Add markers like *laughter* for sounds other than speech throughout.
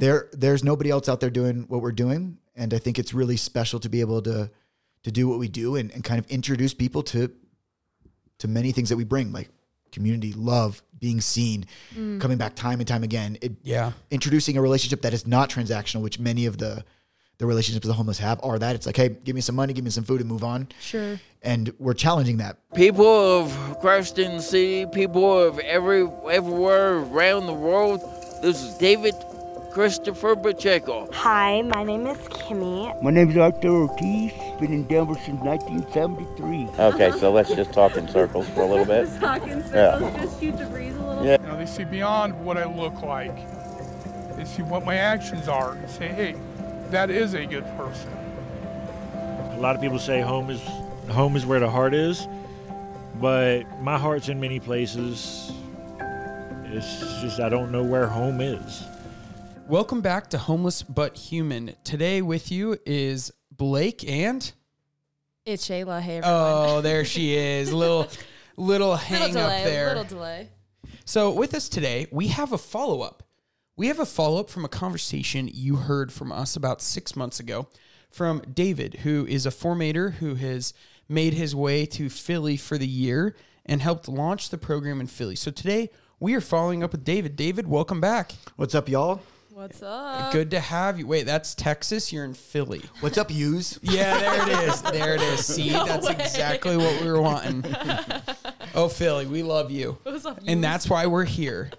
Mm-hmm. there there's nobody else out there doing what we're doing, and I think it's really special to be able to to do what we do and, and kind of introduce people to to many things that we bring, like community, love, being seen, mm. coming back time and time again. It, Yeah. introducing a relationship that is not transactional, which many of the the relationships the homeless have are that. It's like, hey, give me some money, give me some food, and move on. Sure. And we're challenging that. People of Creston City, people of every everywhere around the world. This is David Christopher Pacheco. Hi, my name is Kimmy. My name is Arthur Ortiz. Been in Denver since 1973. Okay, so let's just talk in circles for a little bit. Yeah. just shoot the breeze a little. Yeah. You know, they see beyond what I look like. They see what my actions are and say, hey, that is a good person. A lot of people say home is home is where the heart is, but my heart's in many places. It's just I don't know where home is. Welcome back to Homeless But Human. Today with you is Blake and It's Shayla. Hey, everyone. oh, there she is. *laughs* Little little hang little delay. up there. Little delay. So, with us today, we have a follow up. We have a follow up from a conversation you heard from us about six months ago from David, who is a formator who has made his way to Philly for the year and helped launch the program in Philly. So, today we are following up with David. David, welcome back. What's up, y'all? What's up? Good to have you. Wait, that's Texas. You're in Philly. What's up, yous? *laughs* Yeah, there it is. There it is. See, *laughs* that's exactly what we were wanting. *laughs* Oh, Philly, we love you. What's up, And that's why we're here.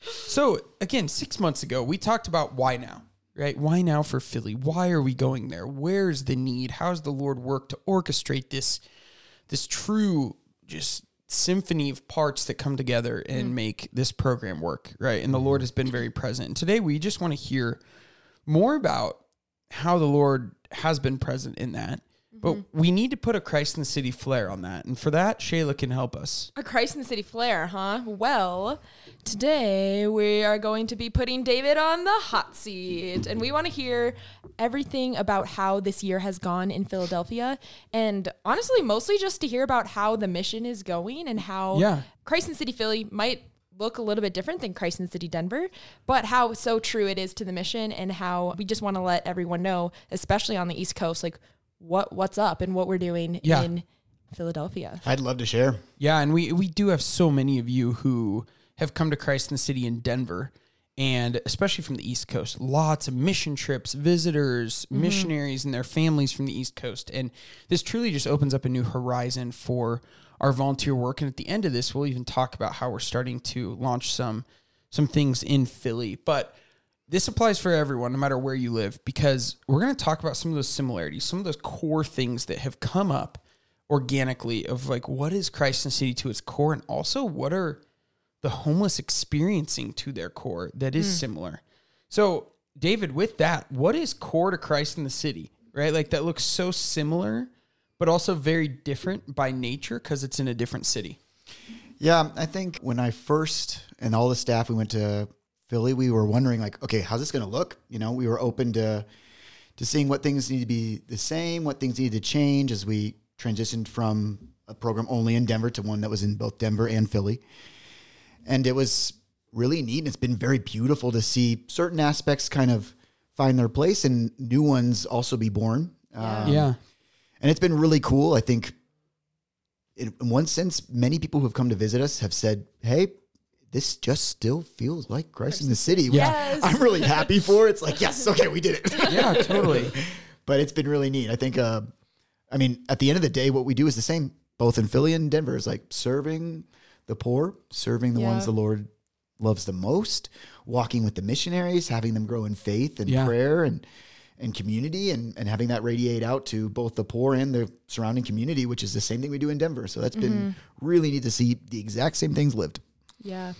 So, again, six months ago, we talked about why now, right? Why now for Philly? Why are we going there? Where's the need? How's the Lord work to orchestrate this, this true just symphony of parts that come together and mm. make this program work, right? And the mm-hmm. Lord has been very present. And today we just want to hear more about how the Lord has been present in that. But mm-hmm. we need to put a Christ in the City flair on that. And for that, Shayla can help us. A Christ in the City flair, huh? Well, today we are going to be putting David on the hot seat. And we want to hear everything about how this year has gone in Philadelphia. And honestly, mostly just to hear about how the mission is going and how Yeah. Christ in the City Philly might look a little bit different than Christ in the City Denver, but how so true it is to the mission and how we just want to let everyone know, especially on the East Coast, like what what's up and what we're doing Yeah. in Philadelphia. I'd love to share. Yeah, and we we do have so many of you who have come to Christ in the City in Denver, and especially from the East Coast. Lots of mission trips, visitors, mm-hmm. missionaries, and their families from the East Coast, and this truly just opens up a new horizon for our volunteer work. And at the end of this, we'll even talk about how we're starting to launch some some things in Philly, but. This applies for everyone, no matter where you live, because we're going to talk about some of those similarities, some of those core things that have come up organically of like what is Christ in the City to its core, and also what are the homeless experiencing to their core that is mm. similar. So, David, with that, what is core to Christ in the City, right? Like that looks so similar, but also very different by nature because it's in a different city. Yeah, I think when I first and all the staff we went to Philly, we were wondering like, okay, how's this going to look? You know, we were open to to seeing what things need to be the same, what things need to change as we transitioned from a program only in Denver to one that was in both Denver and Philly. And it was really neat and it's been very beautiful to see certain aspects kind of find their place and new ones also be born. Um, yeah. and it's been really cool. I think, in in one sense, many people who have come to visit us have said, "Hey, this just still feels like Christ in the City." which Yes. I'm really happy for. It's like, yes, *laughs* okay, we did it. Yeah, totally. *laughs* but it's been really neat. I think, uh, I mean, at the end of the day, what we do is the same, both in Philly and Denver. Is like serving the poor, serving the ones the Lord loves the most, walking with the missionaries, having them grow in faith and Yeah. prayer and and community and, and having that radiate out to both the poor and the surrounding community, which is the same thing we do in Denver. So that's been really neat to see the exact same things lived. Yeah.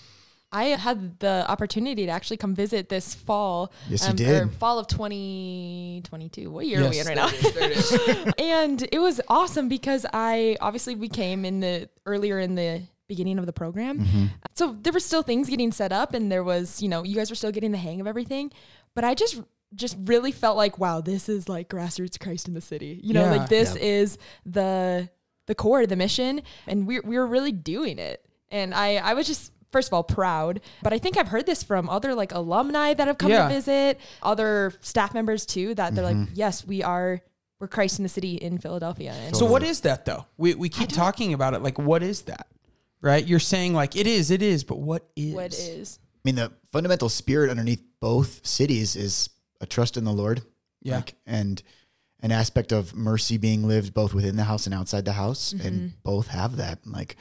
I had the opportunity to actually come visit this fall. Yes, you Or did. fall of 2022. What year are we in right now? it is, there *laughs* and it was awesome because I obviously we came in the earlier in the beginning of the program. Mm-hmm. So there were still things getting set up and there was, you know, you guys were still getting the hang of everything. But I just just really felt like, wow, this is like grassroots Christ in the city. You know, Yeah. like this Yep. is the the core of the mission and we we were really doing it. And I I was just first of all proud, but I think I've heard this from other like alumni that have come Yeah. to visit, other staff members too, that they're like, mm-hmm. yes, we are, we're Christ in the city in Philadelphia. And So what is that though? We we keep talking about it. Like, what is that? Right? You're saying like it is, it is, but what is? what is? I mean, the fundamental spirit underneath both cities is a trust in the Lord. Yeah. Like, and an aspect of mercy being lived both within the house and outside the house. And mm-hmm. both have that. Like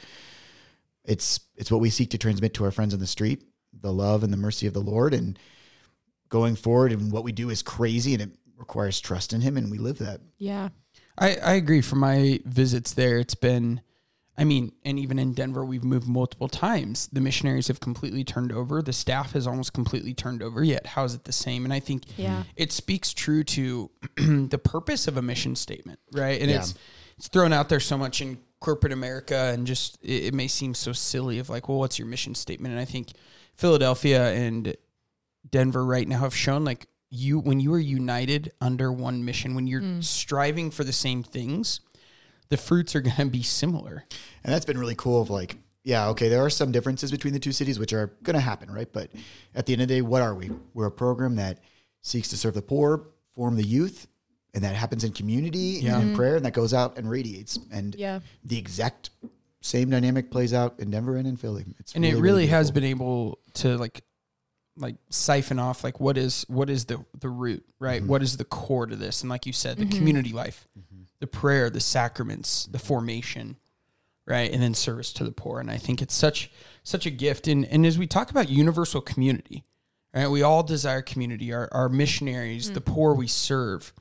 it's it's what we seek to transmit to our friends on the street, the love and the mercy of the Lord. And going forward and what we do is crazy and it requires trust in him and we live that. Yeah. I, I agree. From my visits there, it's been, I mean, and even in Denver, we've moved multiple times. The missionaries have completely turned over. The staff has almost completely turned over. Yet, how is it the same? And I think Yeah. it speaks true to *clears throat* the purpose of a mission statement, right? And Yeah. it's it's thrown out there so much in corporate America, and just it, it may seem so silly of like, well, what's your mission statement? And I think Philadelphia and Denver right now have shown like you when you are united under one mission, when you're mm. striving for the same things, the fruits are *laughs* going to be similar. And that's been really cool of like, yeah, okay, there are some differences between the two cities, which are going to happen, right? But at the end of the day, what are we? We're a program that seeks to serve the poor, form the youth, and that happens in community Yeah. and in mm-hmm. prayer, and that goes out and radiates. And Yeah. the exact same dynamic plays out in Denver and in Philly. It's and it really has beautiful. been able to like like siphon off like what is what is the the root right? Mm-hmm. What is the core to this? And like you said the mm-hmm. community life the prayer the sacraments the formation right? And then service to the poor. And i think it's such such a gift. And and as we talk about universal community right? We all desire community. Our, our missionaries the poor we serve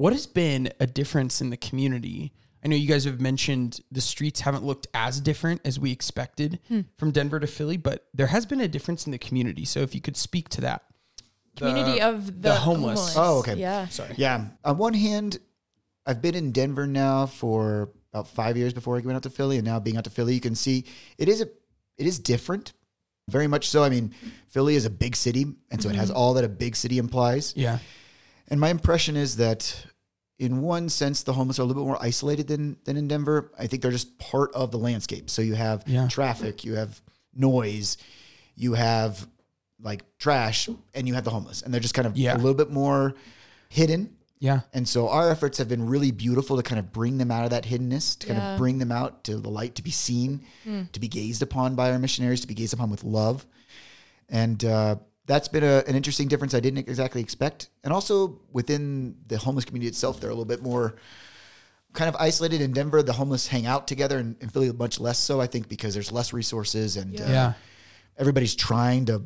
what has been a difference in the community i know you guys have mentioned the streets haven't looked as different as we expected hmm. from denver to philly but there has been a difference in the community so if you could speak to that Community of the, the homeless. Oh, okay. Yeah. sorry Yeah. On one hand, I've been in Denver now for about five years before I went out to Philly, and now being out to Philly, you can see it is a it is different, very much so. I mean, Philly is a big city, and so it has mm-hmm. all that a big city implies. yeah And my impression is that, in one sense, the homeless are a little bit more isolated than than in Denver. I think they're just part of the landscape. So you have Yeah. traffic, you have noise, you have like trash, and you have the homeless, and they're just kind of Yeah. a little bit more hidden. yeah And so our efforts have been really beautiful to kind of bring them out of that hiddenness, to kind Yeah. of bring them out to the light, to be seen, to be gazed upon by our missionaries, to be gazed upon with love. And uh, that's been a, an interesting difference I didn't exactly expect. And also within the homeless community itself, they're a little bit more kind of isolated in Denver. The homeless hang out together and, and Philly much less so, I think, because there's less resources and uh, yeah everybody's trying to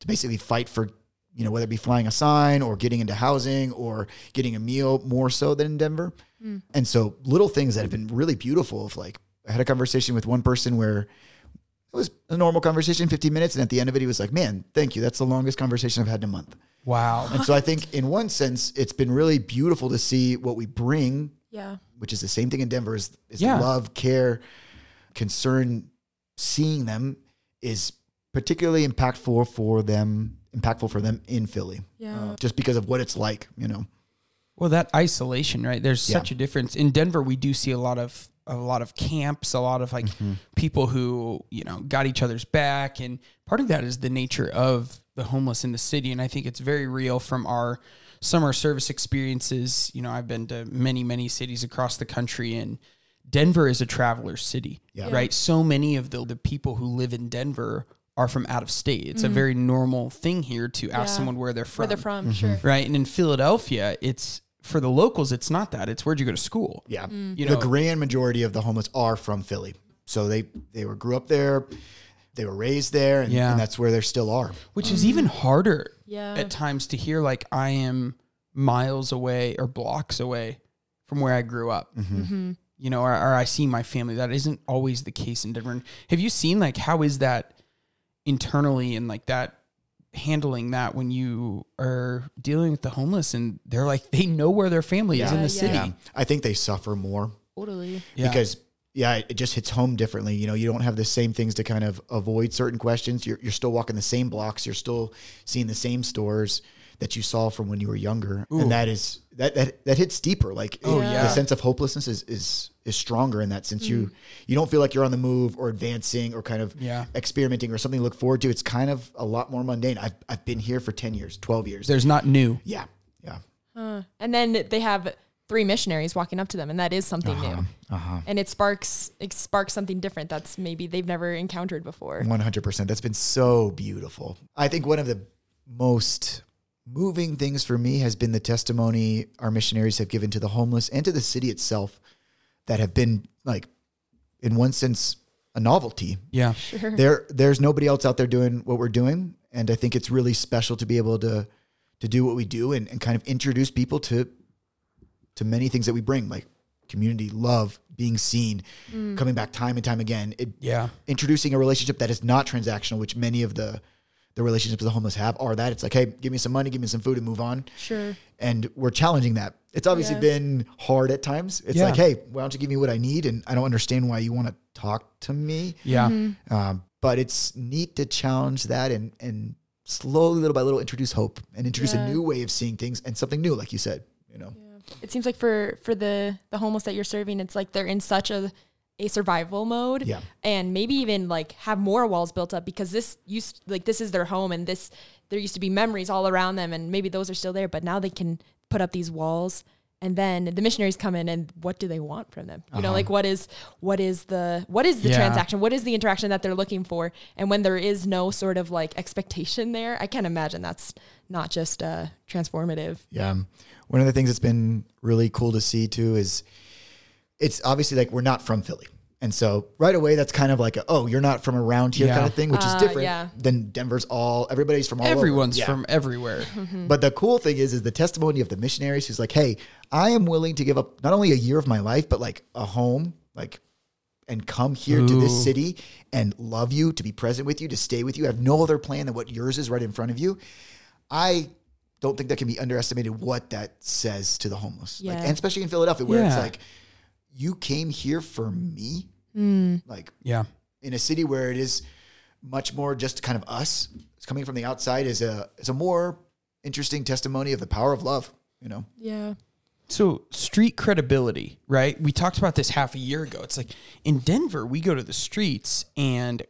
to basically fight for you know whether it be flying a sign or getting into housing or getting a meal more so than in Denver. And so little things that have been really beautiful of like I had a conversation with one person where it was a normal conversation, 15 minutes, and at the end of it he was like, "Man, thank you. That's the longest conversation I've had in a month." wow And so I think in one sense it's been really beautiful to see what we bring Yeah. which is the same thing in Denver is, is Yeah. love, care, concern, seeing them is particularly impactful for them, impactful for them in Philly. Yeah. Uh, just because of what it's like, you know. Well, that isolation, right? There's Yeah. such a difference. In Denver, we do see a lot of a lot of camps, a lot of like mm-hmm. people who you know got each other's back, and part of that is the nature of the homeless in the city. And I think it's very real from our summer service experiences. You know, I've been to many, many cities across the country, and Denver is a traveler city, Yeah. right? So many of the the people who live in Denver are from out of state. It's a mm-hmm. very normal thing here to ask Yeah. someone where they're from Where they're from, sure. right? And in Philadelphia, it's for the locals, it's not that. It's where'd you go to school? Yeah. Mm. You the grand majority of the homeless are from Philly. So they they were grew up there, they were raised there, and, Yeah. and that's where they still are. Which is even harder Yeah. at times to hear. Like I am miles away or blocks away from where I grew up. Mm-hmm. Mm-hmm. You know, or, or I see my family. That isn't always the case in Denver. And have you seen like how is that internally and like that handling that when you are dealing with the homeless and they're like they know where their family is in the yeah. city. Yeah. I think they suffer more Totally. Yeah. because yeah, it just hits home differently. You know, you don't have the same things to kind of avoid certain questions. You're, you're still walking the same blocks. You're still seeing the same stores. That you saw from when you were younger, and that is that that that hits deeper. Like Oh, the yeah. sense of hopelessness is is is stronger in that since you you don't feel like you're on the move or advancing or kind of Yeah. experimenting or something to look forward to. It's kind of a lot more mundane. I've I've been here for ten years, twelve years. There's not new. yeah, yeah. And then they have three missionaries walking up to them, and that is something new. Uh-huh. And it sparks it sparks something different that's maybe they've never encountered before. One hundred percent. That's been so beautiful. I think one of the most moving things for me has been the testimony our missionaries have given to the homeless and to the city itself that have been like in one sense a novelty. Yeah. Sure. There there's nobody else out there doing what we're doing. And I think it's really special to be able to to do what we do and, and kind of introduce people to to many things that we bring, like community, love, being seen, mm. coming back time and time again. It Yeah. introducing a relationship that is not transactional, which many of the the relationships the homeless have are that it's like, hey, give me some money, give me some food, and move on. Sure. And we're challenging that. It's obviously Yeah. been hard at times. It's Yeah. like, hey, why don't you give me what I need? And I don't understand why you want to talk to me. Yeah. Um, but it's neat to challenge that and and slowly, little by little, introduce hope and introduce Yeah. a new way of seeing things and something new, like you said. You know, It seems like for for the the homeless that you're serving, it's like they're in such a a survival mode Yeah. and maybe even like have more walls built up because this used like this is their home and this there used to be memories all around them and maybe those are still there but now they can put up these walls and then the missionaries come in and what do they want from them you know like what is what is the what is the Yeah. transaction what is the interaction that they're looking for and when there is no sort of like expectation there i can't imagine that's not just uh transformative Yeah. One of the things that's been really cool to see too is it's obviously like we're not from Philly. And so right away, that's kind of like, a, oh, you're not from around here Yeah. kind of thing, which is Uh, different yeah. than Denver's all, everybody's from all over. Everyone's Yeah. from everywhere. But the cool thing is, is the testimony of the missionaries who's like, hey, I am willing to give up not only a year of my life, but like a home, like, and come here to this Ooh. city and love you, to be present with you, to stay with you. I have no other plan than what yours is right in front of you. I don't think that can be underestimated what that says to the homeless. Like, Yeah. and especially in Philadelphia, where it's Yeah. like, you came here for me. Hmm. Like, Yeah. in a city where it is much more just kind of us, it's coming from the outside is a is a more interesting testimony of the power of love. You know, yeah So street credibility, right? We talked about this half a year ago. It's like in Denver, we go to the streets and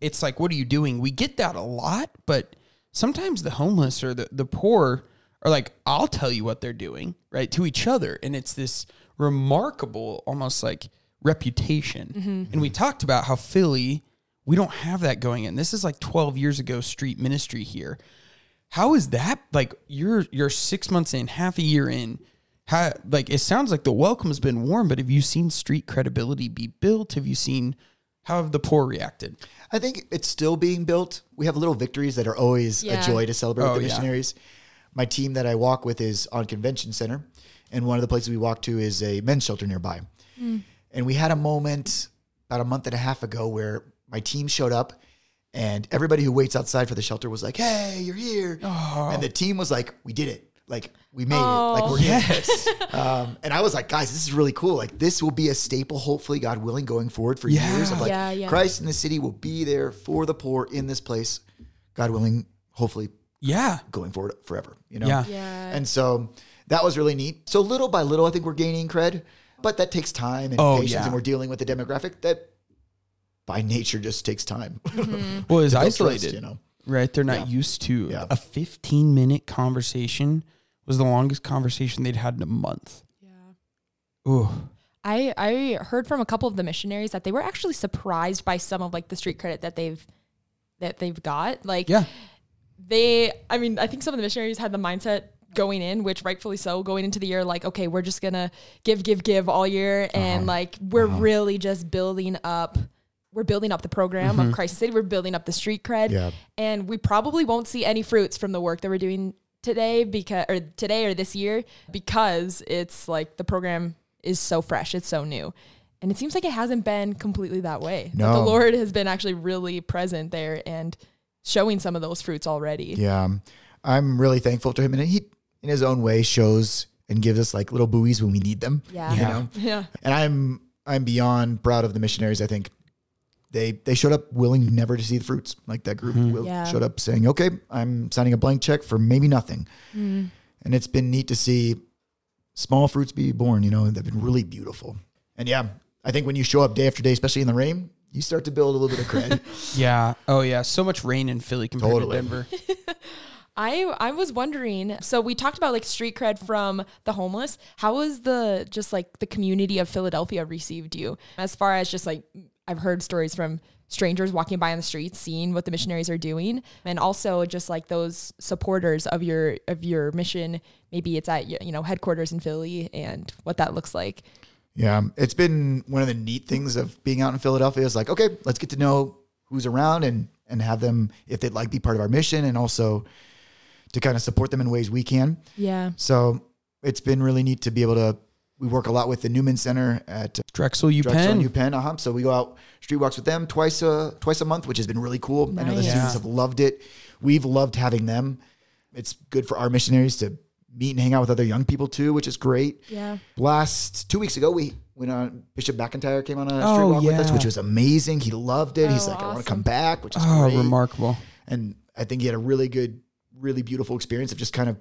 it's like, what are you doing? We get that a lot, but sometimes the homeless or the, the poor are like, I'll tell you what they're doing, right? To each other. And it's this remarkable, almost like reputation. Mm-hmm. And we talked about how Philly, we don't have that going in. This is like 12 years ago street ministry here. How is that like you're you're six months in, half a year in? How like it sounds like the welcome's been warm, but have you seen street credibility be built? Have you seen how have the poor reacted? I think it's still being built. We have little victories that are always Yeah. a joy to celebrate Oh, with the yeah. missionaries. My team that I walk with is on convention center, and one of the places we walked to is a men's shelter nearby. And we had a moment about a month and a half ago where my team showed up and everybody who waits outside for the shelter was like, Hey, you're here. And the team was like, We did it. Like we made it. Like we're yes. *laughs* um, and I was like, guys, this is really cool. Like this will be a staple, hopefully, God willing, going forward for Yeah. years of like Yeah, yeah. Christ in the city will be there for the poor in this place, God willing, hopefully Yeah. going forward forever. You know? Yeah. Yeah. And so that was really neat. So little by little, I think we're gaining cred, but that takes time and Oh, patience, yeah. and we're dealing with the demographic that by nature just takes time. *laughs* Mm-hmm. Well, it's isolated, trust, you know. right? They're not Yeah. used to Yeah. a 15 minute conversation was the longest conversation they'd had in a month. Yeah. Ooh. I I heard from a couple of the missionaries that they were actually surprised by some of like the street credit that they've that they've got. Like Yeah. they I mean, I think some of the missionaries had the mindset going in, which rightfully so, going into the year like, okay, we're just gonna give, give, give all year and uh-huh. like we're uh-huh. really just building up we're building up the program of mm-hmm. Christ City. We're building up the street cred. Yeah. And we probably won't see any fruits from the work that we're doing today because or today or this year because it's like the program is so fresh, it's so new. And it seems like it hasn't been completely that way. That the Lord has been actually really present there and showing some of those fruits already. Yeah. I'm really thankful to him. And he, in his own way, shows and gives us like little buoys when we need them. Yeah. You Yeah. know? *laughs* Yeah. And I'm I'm beyond proud of the missionaries. I think they they showed up willing never to see the fruits. Like that group mm-hmm. will, Yeah. showed up saying, "Okay, I'm signing a blank check for maybe nothing," mm. and it's been neat to see small fruits be born. You know, they've been really beautiful. And yeah, I think when you show up day after day, especially in the rain, you start to build a little bit of credit. *laughs* Yeah. Oh yeah. So much rain in Philly compared Totally. to Denver. *laughs* I I was wondering. So we talked about like street cred from the homeless. How was the just like the community of Philadelphia received you? As far as just like I've heard stories from strangers walking by on the streets, seeing what the missionaries are doing, and also just like those supporters of your of your mission. Maybe it's at you know headquarters in Philly and what that looks like. Yeah, it's been one of the neat things of being out in Philadelphia is like, okay, let's get to know who's around and and have them if they'd like be part of our mission and also to kind of support them in ways we can. Yeah. So it's been really neat to be able to. We work a lot with the Newman Center at Drexel U Drexel Penn. and UPenn. Uh-huh. So we go out street walks with them twice a twice a month, which has been really cool. I know the Nice. students have loved it. We've loved having them. It's good for our missionaries to meet and hang out with other young people too, which is great. Yeah. Last two weeks ago, we went on Bishop McIntyre came on a street Oh, walk with us, which was amazing. He loved it. He's Oh, like, I want to come back, which is Oh, great. remarkable. And I think he had a really good, really beautiful experience of just kind of,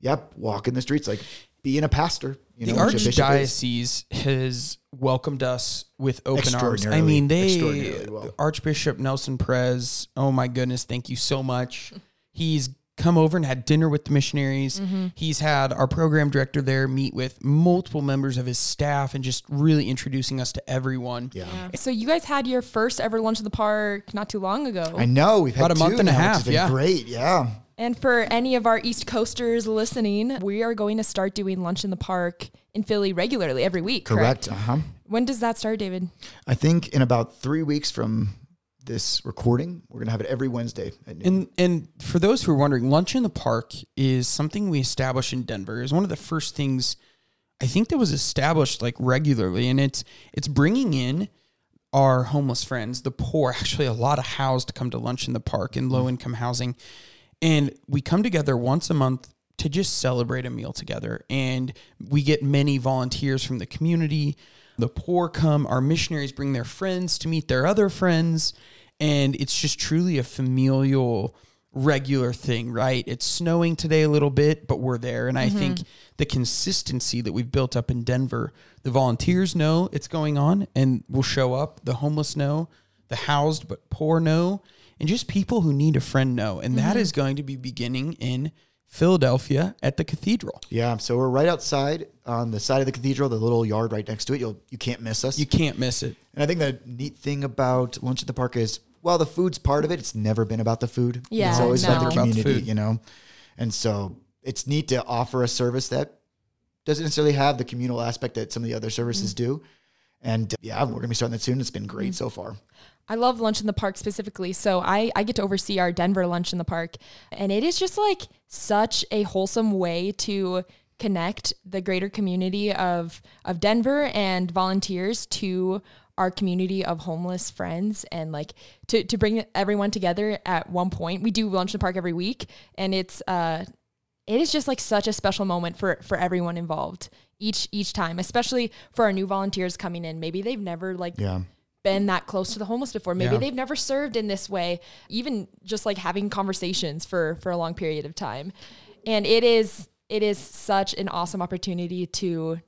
yep, walking the streets, like being a pastor. You the know, which a bishop is. archdiocese has welcomed us with open arms. I mean, they well. Archbishop Nelson Perez. Oh my goodness, thank you so much. He's come over and had dinner with the missionaries. Mm-hmm. He's had our program director there meet with multiple members of his staff and just really introducing us to everyone. Yeah. So you guys had your first ever lunch in the park not too long ago. I know we've had About a month two and a now, which half, has been yeah. great. Yeah. And for any of our East Coasters listening, we are going to start doing lunch in the park in Philly regularly every week. Correct. Correct. Uh huh. When does that start, David? I think in about three weeks from this recording, we're gonna have it every Wednesday. At noon. And and for those who are wondering, lunch in the park is something we established in Denver. It was one of the first things I think that was established like regularly, and it's it's bringing in our homeless friends, the poor, *laughs* actually a lot of housed to come to lunch in the park in low income housing, and we come together once a month to just celebrate a meal together, and we get many volunteers from the community. The poor come, our missionaries bring their friends to meet their other friends, and it's just truly a familial regular thing, right? It's snowing today a little bit, but we're there. And I mm-hmm. think the consistency that we've built up in Denver, the volunteers know it's going on and will show up, the homeless know, the housed but poor know, and just people who need a friend know. And that is going to be beginning in Philadelphia at the cathedral. yeah. So we're right outside on the side of the cathedral, the little yard right next to it. You'll you can't miss us. You can't miss it. and I think the neat thing about lunch at the park is while the food's part of it, it's never been about the food. Yeah, it's always no. about the Never about the community. You know, and so it's neat to offer a service that doesn't necessarily have the communal aspect that some of the other services Mm. do. And uh, yeah, we're gonna be starting that soon. It's been great Mm. so far. I love lunch in the park specifically. So I, I get to oversee our Denver lunch in the park. And it is just like such a wholesome way to connect the greater community of, of Denver and volunteers to our community of homeless friends and like to, to bring everyone together at one point. We do lunch in the park every week and it's uh it is just like such a special moment for for everyone involved each each time, especially for our new volunteers coming in. Maybe they've never like Yeah. Been that close to the homeless before. Maybe Yeah. they've never served in this way, even just like having conversations for for a long period of time. And it is it is such an awesome opportunity to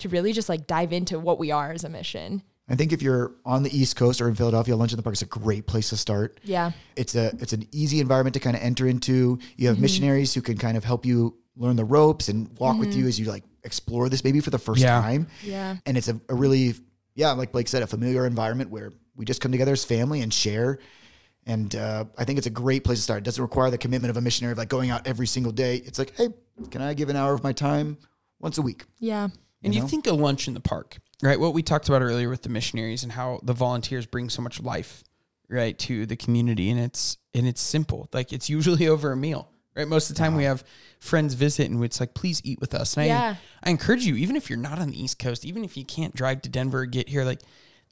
to really just like dive into what we are as a mission. I think if you're on the East Coast or in Philadelphia, lunch in the park is a great place to start. Yeah. It's a it's an easy environment to kind of enter into. You have mm-hmm. missionaries who can kind of help you learn the ropes and walk with mm-hmm. you as you like explore this maybe for the first Yeah. time. Yeah. And it's a, a really yeah, like Blake said, a familiar environment where we just come together as family and share. And uh, I think it's a great place to start. It doesn't require the commitment of a missionary of like going out every single day. It's like, hey, can I give an hour of my time once a week? Yeah. And you, know? think of lunch in the park, right? What we talked about earlier with the missionaries and how the volunteers bring so much life, right, to the community, and it's and it's simple. Like it's usually *laughs* over a meal, right? Most of the time we have friends visit, and it's like, please eat with us. And Yeah. I I encourage you, even if you're not on the East Coast, even if you can't drive to Denver or get here, like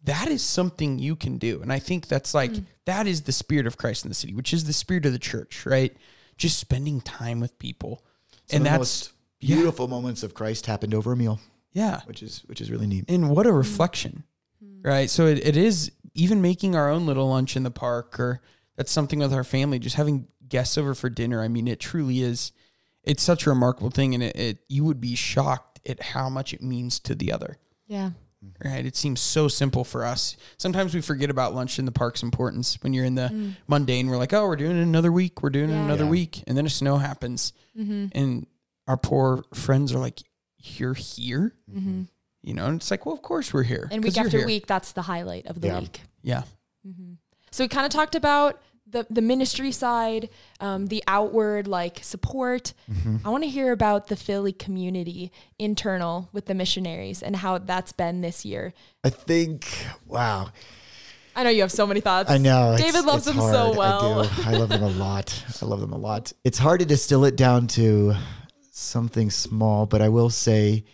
that is something you can do. And I think that's like mm. that is the spirit of Christ in the city, which is the spirit of the church, right? Just spending time with people, Some and of the that's most yeah. beautiful moments of Christ happened over a meal, yeah. which is which is really neat. And what a mm. reflection. Mm. right? So it, it is even making our own little lunch in the park, or that's something with our family, just having guests over for dinner. I mean, it truly is. It's such a remarkable thing, and it, it you would be shocked at how much it means to the other. Yeah. Mm-hmm. Right. It seems so simple for us. Sometimes we forget about lunch in the park's importance. When you're in the mm. mundane, we're like, oh, we're doing it another week. We're doing it Yeah. another Yeah. week. And then a snow happens. Mm-hmm. And our poor friends are like, you're here? Mm-hmm. You know, and it's like, well, of course we're here. And week you're after here. week, that's the highlight of the Yeah. week. Yeah. So we kind of talked about the the ministry side, um, the outward like support. I want to hear about the Philly community internal with the missionaries and how that's been this year. I think, wow. I know you have so many thoughts. I know. David it's- loves it's them so well. I do. I love them a lot. I love them a lot. It's hard to distill it down to something small, but I will say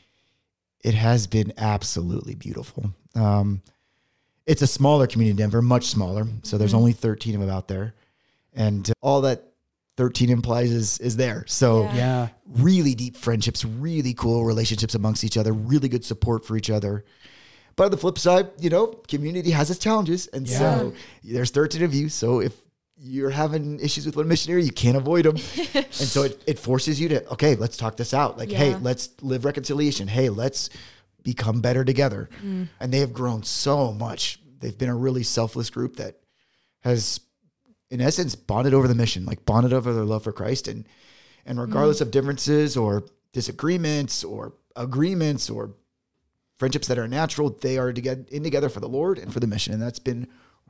it has been absolutely beautiful. Um, it's a smaller community in Denver, much smaller. So there's Mm-hmm. only 13 of them out there. And all that 13 implies is, is there. So Yeah. Yeah. really deep friendships, really cool relationships amongst each other, really good support for each other. But on the flip side, you know, community has its challenges. And so there's 13 of you. So if you're having issues with one missionary, you can't avoid them. *laughs* and so it, it forces you to, okay, let's talk this out. Like, hey, let's live reconciliation. Hey, let's become better together. Mm. And they have grown so much. They've been a really selfless group that has, in essence, bonded over the mission, like bonded over their love for Christ. And and mm. regardless of differences or disagreements or agreements or friendships that are natural, they are together in together for the Lord and for the mission. And that's been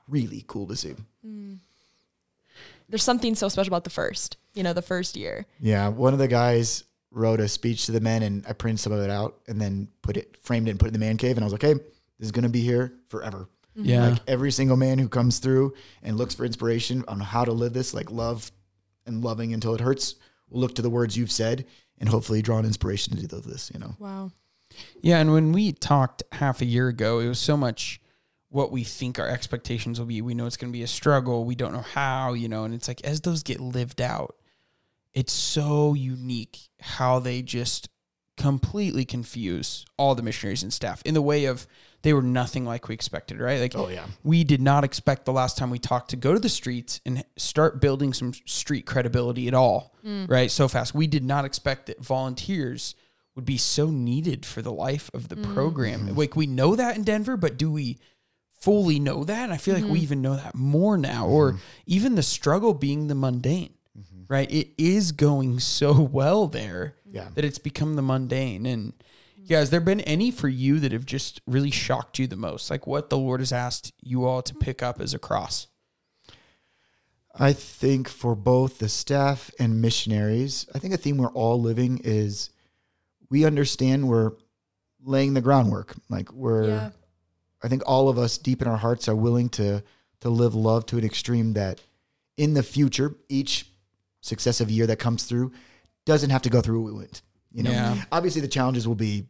really cool to see. Mm. There's something so special about the first, you know, the first year. Yeah. One of the guys wrote a speech to the men and I printed some of it out and then put it framed it and put it in the man cave. And I was like, hey, this is gonna be here forever. Mm-hmm. Yeah. Like every single man who comes through and looks for inspiration on how to live this, like love and loving until it hurts, will look to the words you've said and hopefully draw an inspiration to do this, you know. Wow. Yeah, and when we talked half a year ago, it was so much what we think our expectations will be. We know it's going to be a struggle. We don't know how, you know, and it's like as those get lived out, it's so unique how they just completely confuse all the missionaries and staff in the way of they were nothing like we expected, right? Like, Oh, yeah. we did not expect the last time we talked to go to the streets and start building some street credibility at all, mm. right? So fast. We did not expect that volunteers would be so needed for the life of the mm. program. Mm-hmm. Like we know that in Denver, but do we fully know that? And I feel like we mm-hmm. even know that more now, or mm-hmm. even the struggle being the mundane, right? It is going so *laughs* well there Yeah. that it's become the mundane. And yeah, has there been any for you that have just really shocked you the most? Like what the Lord has asked you all to pick up as a cross? I think for both the staff and missionaries, I think a theme we're all living is we understand we're laying the groundwork. Like we're, Yeah. I think all of us deep in our hearts are willing to to live love to an extreme that in the future, each successive year that comes through doesn't have to go through what we went. You know, Yeah. obviously the challenges will be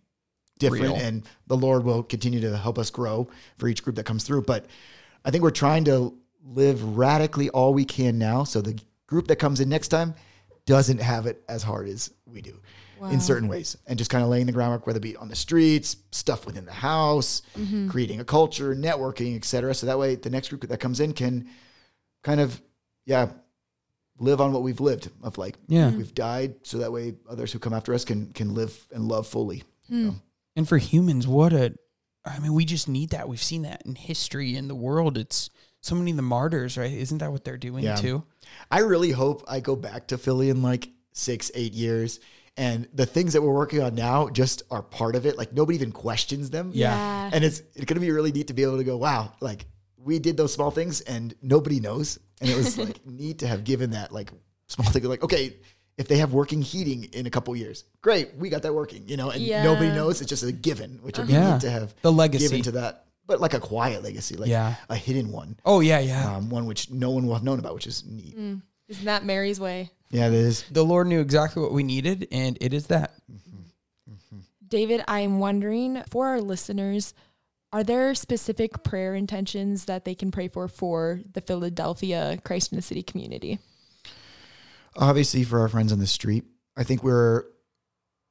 different Real. and the Lord will continue to help us grow for each group that comes through. But I think we're trying to live radically all we can now. So the group that comes in next time doesn't have it as hard as we do in certain ways. And just kind of laying the groundwork, whether it be on the streets, stuff within the house, mm-hmm. creating a culture, networking, et cetera. So that way the next group that comes in can kind of, yeah, live on what we've lived of like, Yeah. Mm-hmm. we've died. So that way others who come after us can, can live and love fully. you hmm. know? And for humans, what a I mean, we just need that. We've seen that in history in the world. It's so many of the martyrs, right? Isn't that what they're doing Yeah. too? I really hope I go back to Philly in like six, eight years. And the things that we're working on now just are part of it. Like nobody even questions them. Yeah. And it's, it's going to be really neat to be able to go, wow, like we did those small things and nobody knows. And it was like *laughs* neat to have given that like small thing. Like, okay, if they have working heating in a couple years, great, we got that working, you know, and Yeah. nobody knows. It's just a given, which would be Yeah. neat to have The legacy. given to that. But like a quiet legacy, like Yeah. a hidden one, Oh yeah, yeah. um, one which no one will have known about, which is neat. Mm. Isn't that Mary's way? Yeah, it is. the Lord knew exactly what we needed, and it is that. Mm-hmm. Mm-hmm. David, I'm wondering for our listeners, are there specific prayer intentions that they can pray for for the Philadelphia Christ in the City community? obviously for our friends on the street i think we're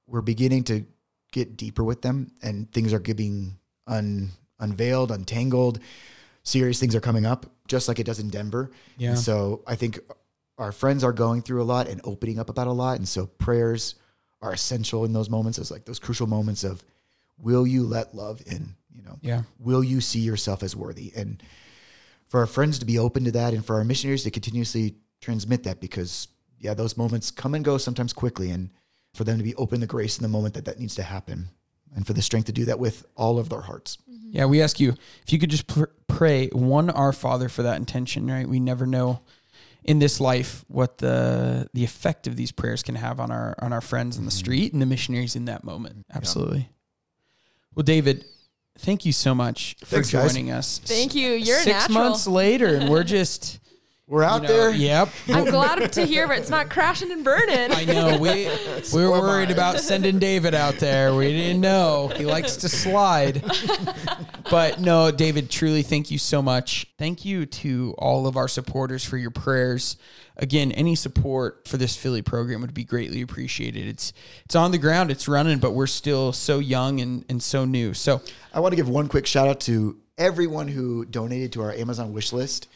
we're beginning to get deeper with them and things are getting un unveiled, untangled. Serious things are coming up, just like it does in Denver. Yeah. And so I think our friends are going through a lot and opening up about a lot. And so prayers are essential in those moments. It's like those crucial moments of will you let love in? You know, Yeah. will you see yourself as worthy? And for our friends to be open to that and for our missionaries to continuously transmit that because yeah, those moments come and go sometimes quickly and for them to be open to grace in the moment that that needs to happen and for the strength to do that with all of their hearts. Mm-hmm. Yeah, we ask you if you could just pr- pray one Our Father for that intention, right? We never know in this life what the the effect of these prayers can have on our on our friends in the mm-hmm. street and the missionaries in that moment. Absolutely. Well, David, thank you so much for Thanks, guys. joining us. Thank you. You're a Six natural. months later, and we're *laughs* just We're out you know, there. Yep. I'm glad to hear it's not crashing and burning. I know we *laughs* we were worried about sending David out there. We didn't know he *laughs* likes to slide. But no, David, truly thank you so much. Thank you to all of our supporters for your prayers. Again, any support for this Philly program would be greatly appreciated. It's it's on the ground, it's running, but we're still so young and, and so new. So I want to give one quick shout out to everyone who donated to our Amazon wish list.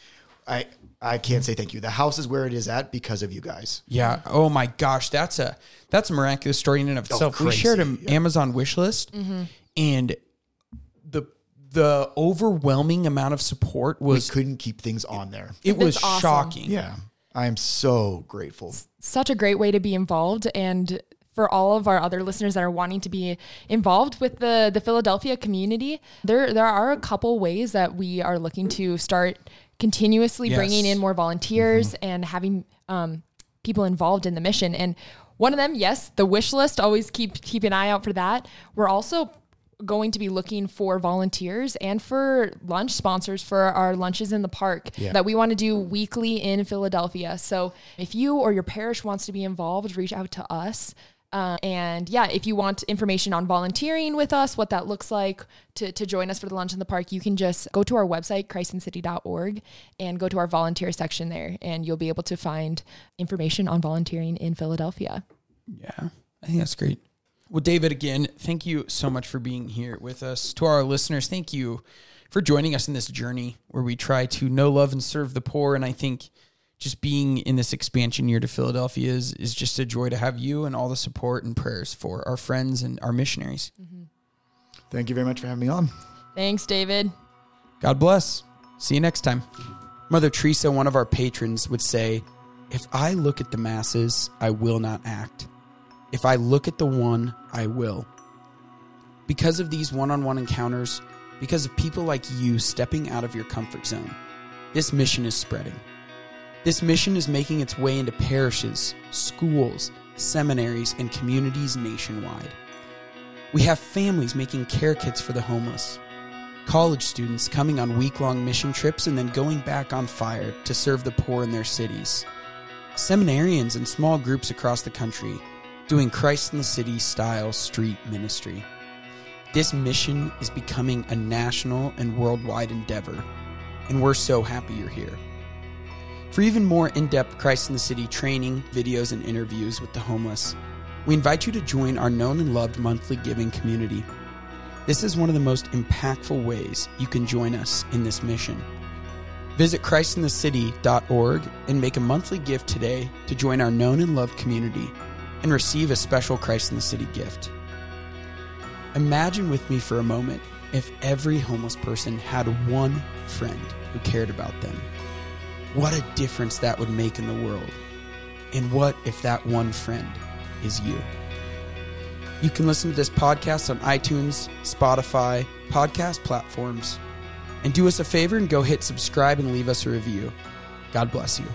I I can't say thank you. The house is where it is at because of you guys. Yeah. Oh my gosh, that's a that's a miraculous story in and of oh, itself. we shared an Amazon wish list, mm-hmm. and the the overwhelming amount of support We was couldn't keep things on there. it was awesome. shocking. Yeah. I am so grateful. such a great way to be involved and for all of our other listeners that are wanting to be involved with the the Philadelphia community there there are a couple ways that we are looking to start continuously Yes. bringing in more volunteers and having um, people involved in the mission and one of them yes the wish list always keep keep an eye out for that we're also going to be looking for volunteers and for lunch sponsors for our lunches in the park Yeah. that we want to do weekly in Philadelphia. So if you or your parish wants to be involved, reach out to us. Uh, and yeah, if you want information on volunteering with us, what that looks like to, to join us for the lunch in the park, you can just go to our website, christincity.org, and go to our volunteer section there, and you'll be able to find information on volunteering in Philadelphia. Yeah, I think that's great. Well, David, again, thank you so much for being here with us. To our listeners, thank you for joining us in this journey where we try to know, love, and serve the poor. And I think just being in this expansion year to Philadelphia is, is just a joy to have you and all the support and prayers for our friends and our missionaries. Mm-hmm. Thank you very much for having me on. Thanks, David. God bless. See you next time. Mother Teresa, one of our patrons, would say, If I look at the masses, I will not act. If I look at the one, I will. Because of these one on one encounters, because of people like you stepping out of your comfort zone, this mission is spreading. This mission is making its way into parishes, schools, seminaries, and communities nationwide. We have families making care kits for the homeless, college students coming on week long mission trips and then going back on fire to serve the poor in their cities, seminarians and small groups across the country doing Christ in the City style street ministry. This mission is becoming a national and worldwide endeavor, and we're so happy you're here. For even more in depth Christ in the City training, videos, and interviews with the homeless, we invite you to join our known and loved monthly giving community. This is one of the most impactful ways you can join us in this mission. Visit christinthecity.org and make a monthly gift today to join our known and loved community and receive a special Christ in the City gift. Imagine with me for a moment if every homeless person had one friend who cared about them. What a difference that would make in the world. And what if that one friend is you? You can listen to this podcast on iTunes, Spotify, podcast platforms. And do us a favor and go hit subscribe and leave us a review. God bless you.